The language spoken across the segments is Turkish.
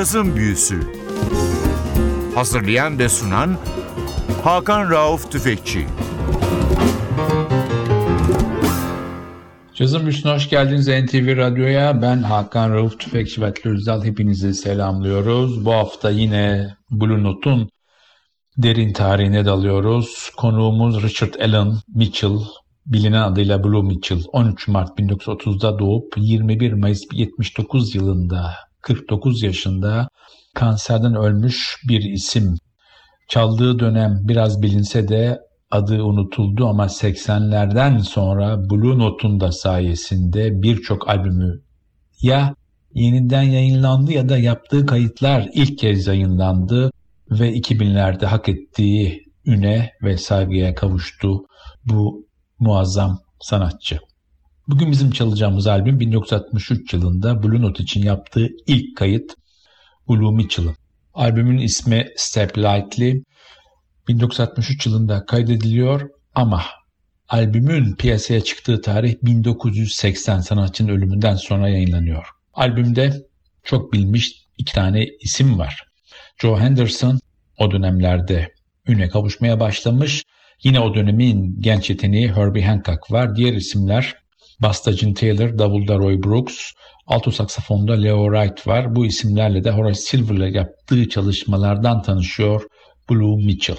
Cazın Büyüsü Hazırlayan ve sunan Hakan Rauf Tüfekçi Cazın Büyüsü'ne hoş geldiniz NTV Radyo'ya. Ben Hakan Rauf Tüfekçi ve Özdal. Hepinizi selamlıyoruz. Bu hafta yine Blue Note'un derin tarihine dalıyoruz. Konuğumuz Richard Allen Mitchell, bilinen adıyla Blue Mitchell. 13 Mart 1930'da doğup 21 Mayıs 79 yılında 49 yaşında kanserden ölmüş bir isim. Çaldığı dönem biraz bilinse de adı unutuldu ama 80'lerden sonra Blue Note'un da sayesinde birçok albümü ya yeniden yayınlandı ya da yaptığı kayıtlar ilk kez yayınlandı ve 2000'lerde hak ettiği üne ve saygıya kavuştu bu muazzam sanatçı. Bugün bizim çalacağımız albüm 1963 yılında Blue Note için yaptığı ilk kayıt Blue Mitchell'ın. Albümün ismi Step Lightly. 1963 yılında kaydediliyor ama albümün piyasaya çıktığı tarih 1980 sanatçının ölümünden sonra yayınlanıyor. Albümde çok bilmiş iki tane isim var. Joe Henderson o dönemlerde üne kavuşmaya başlamış. Yine o dönemin genç yeteneği Herbie Hancock var. Diğer isimler Bastacın Taylor, davulda Roy Brooks, alto saksafonda Leo Wright var. Bu isimlerle de Horace Silver'la yaptığı çalışmalardan tanışıyor Blue Mitchell.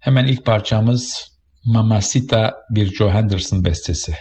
Hemen ilk parçamız Mamacita bir Joe Henderson bestesi.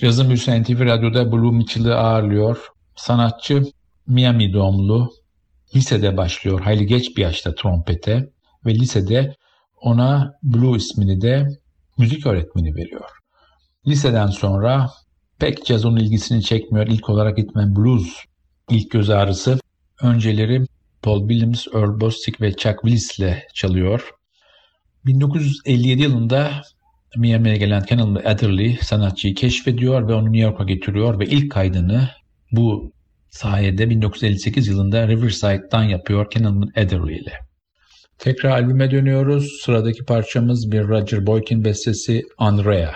Cazın Büyüsü NTV Radyo'da Blue Mitchell'ı ağırlıyor. Sanatçı Miami doğumlu. Lisede başlıyor hayli geç bir yaşta trompete ve lisede ona Blue ismini de müzik öğretmeni veriyor. Liseden sonra pek caz onun ilgisini çekmiyor. İlk olarak Gitmen Blues ilk göz ağrısı. Önceleri Paul Williams, Earl Bostic ve Chuck Willis ile çalıyor. 1957 yılında Miami'ye gelen Kenneth Adderley sanatçıyı keşfediyor ve onu New York'a getiriyor ve ilk kaydını bu sayede 1958 yılında Riverside'dan yapıyor Kenneth Adderley ile. Tekrar albüme dönüyoruz. Sıradaki parçamız bir Roger Boykin bestesi Andrea.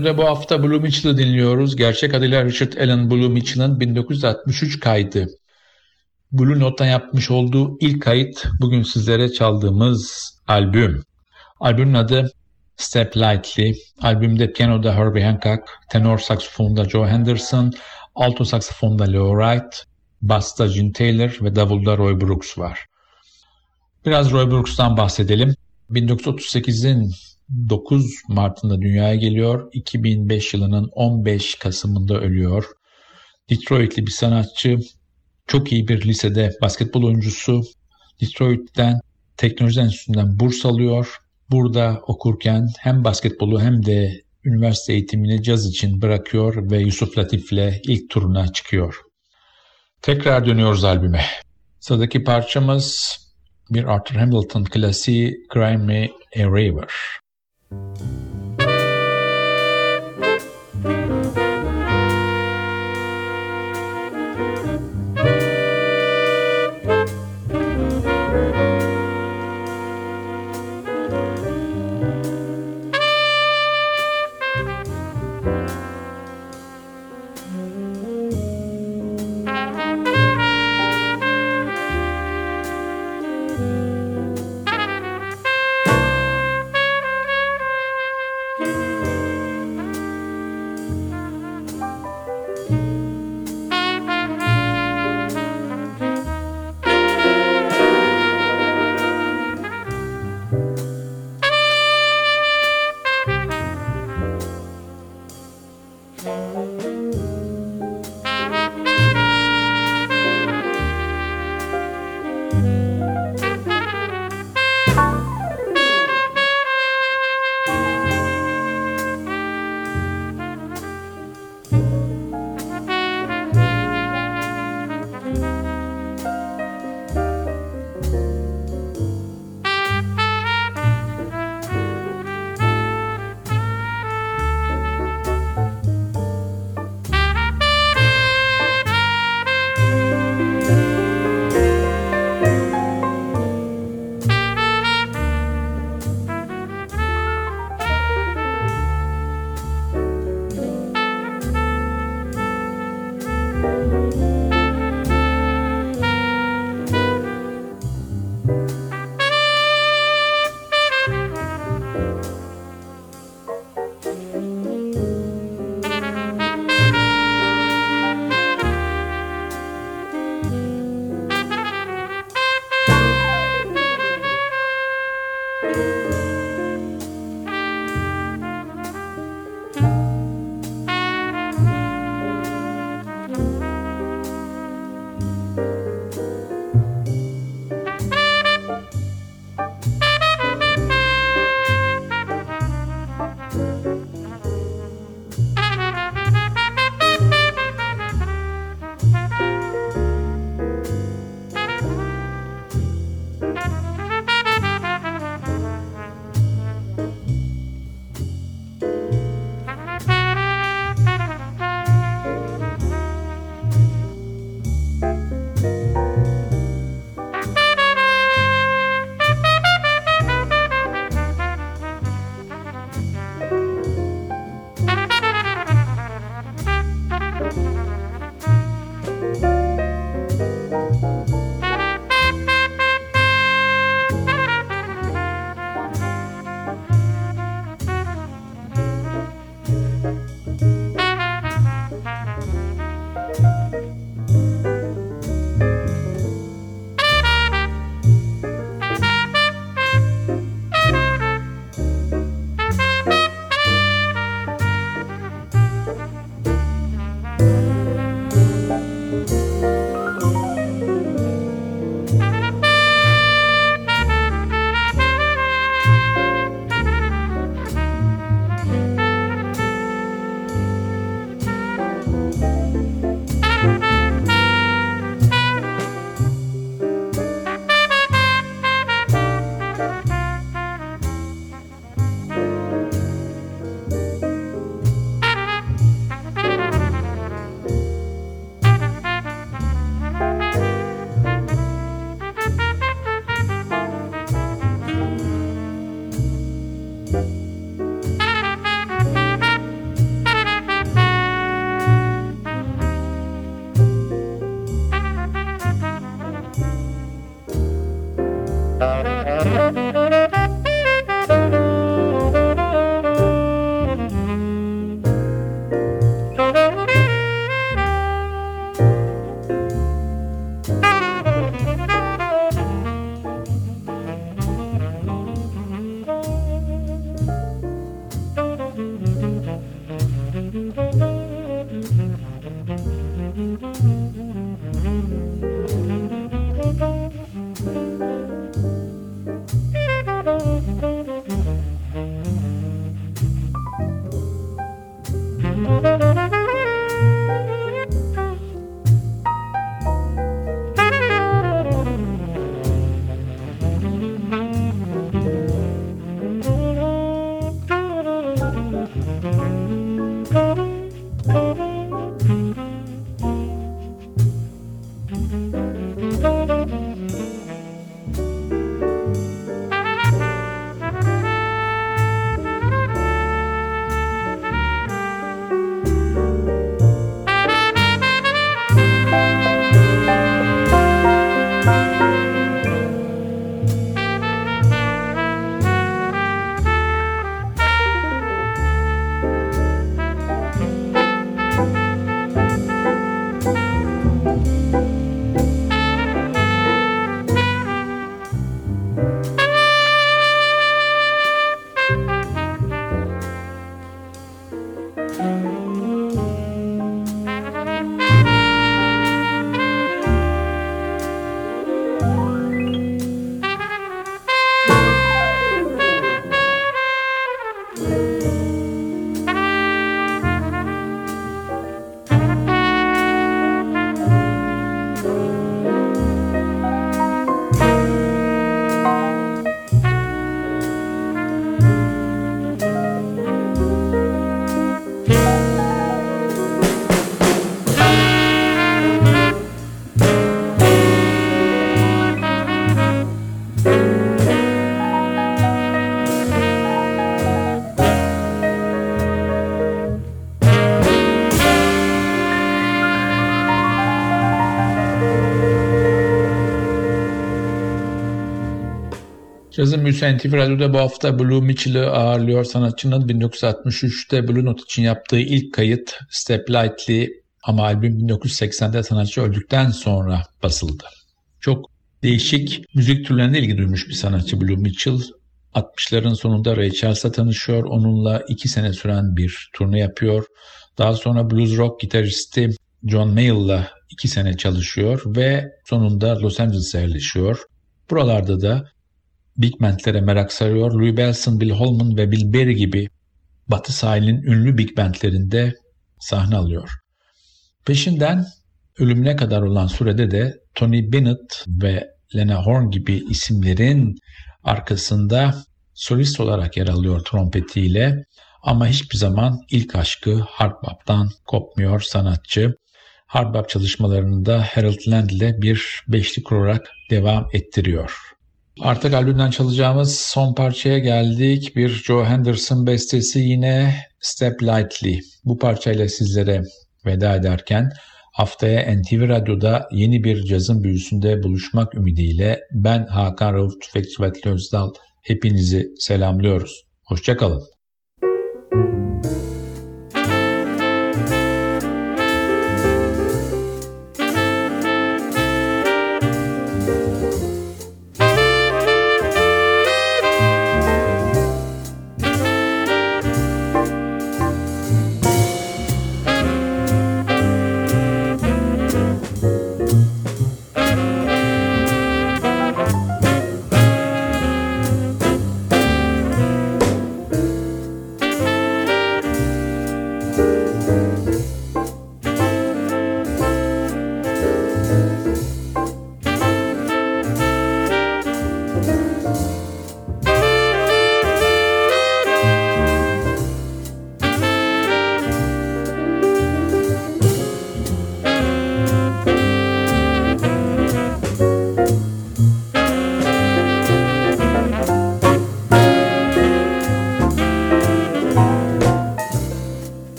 Radyo'da bu hafta Blue Mitchell'ı dinliyoruz. Gerçek adıyla Richard Allen Blue Mitchell'ın 1963 kaydı. Blue Note'dan yapmış olduğu ilk kayıt bugün sizlere çaldığımız albüm. Albümün adı Step Lightly. Albümde piyanoda Herbie Hancock, tenor saksafonda Joe Henderson, alto saksafonda Leo Wright, basta Gene Taylor ve davulda Roy Brooks var. Biraz Roy Brooks'tan bahsedelim. 1938'in 9 Mart'ında dünyaya geliyor. 2005 yılının 15 Kasım'ında ölüyor. Detroitli bir sanatçı, çok iyi bir lisede basketbol oyuncusu. Detroit'ten Teknoloji Enstitüsü'nden burs alıyor. Burada okurken hem basketbolu hem de üniversite eğitimini caz için bırakıyor ve Yusuf Latif'le ilk turuna çıkıyor. Tekrar dönüyoruz albüme. Sıradaki parçamız bir Arthur Hamilton klasiği Cry Me a River. Música Cazın Büyüsü NTV Radyo'da bu hafta Blue Mitchell'ı ağırlıyor. Sanatçının 1963'te Blue Note için yaptığı ilk kayıt Step Lightly ama albüm 1980'de sanatçı öldükten sonra basıldı. Çok değişik müzik türlerine ilgi duymuş bir sanatçı Blue Mitchell. 60'ların sonunda Ray Charles'la tanışıyor. Onunla iki sene süren bir turne yapıyor. Daha sonra blues rock gitaristi John Mayall'la iki sene çalışıyor ve sonunda Los Angeles'a yerleşiyor. Buralarda da big merak sarıyor. Louis Bellson, Bill Holman ve Bill Berry gibi Batı sahilin ünlü big bandlerinde sahne alıyor. Peşinden ölümüne kadar olan sürede de Tony Bennett ve Lena Horne gibi isimlerin arkasında solist olarak yer alıyor trompetiyle ama hiçbir zaman ilk aşkı hard bop'tan kopmuyor sanatçı. Hard bop çalışmalarını da Harold Land ile bir beşli kurarak devam ettiriyor. Artık albümden çalacağımız son parçaya geldik. Bir Joe Henderson bestesi yine Step Lightly. Bu parçayla sizlere veda ederken haftaya NTV Radyo'da yeni bir cazın büyüsünde buluşmak ümidiyle ben Hakan Rauf Tüfekçi ve Özdal hepinizi selamlıyoruz. Hoşçakalın.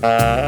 Uh...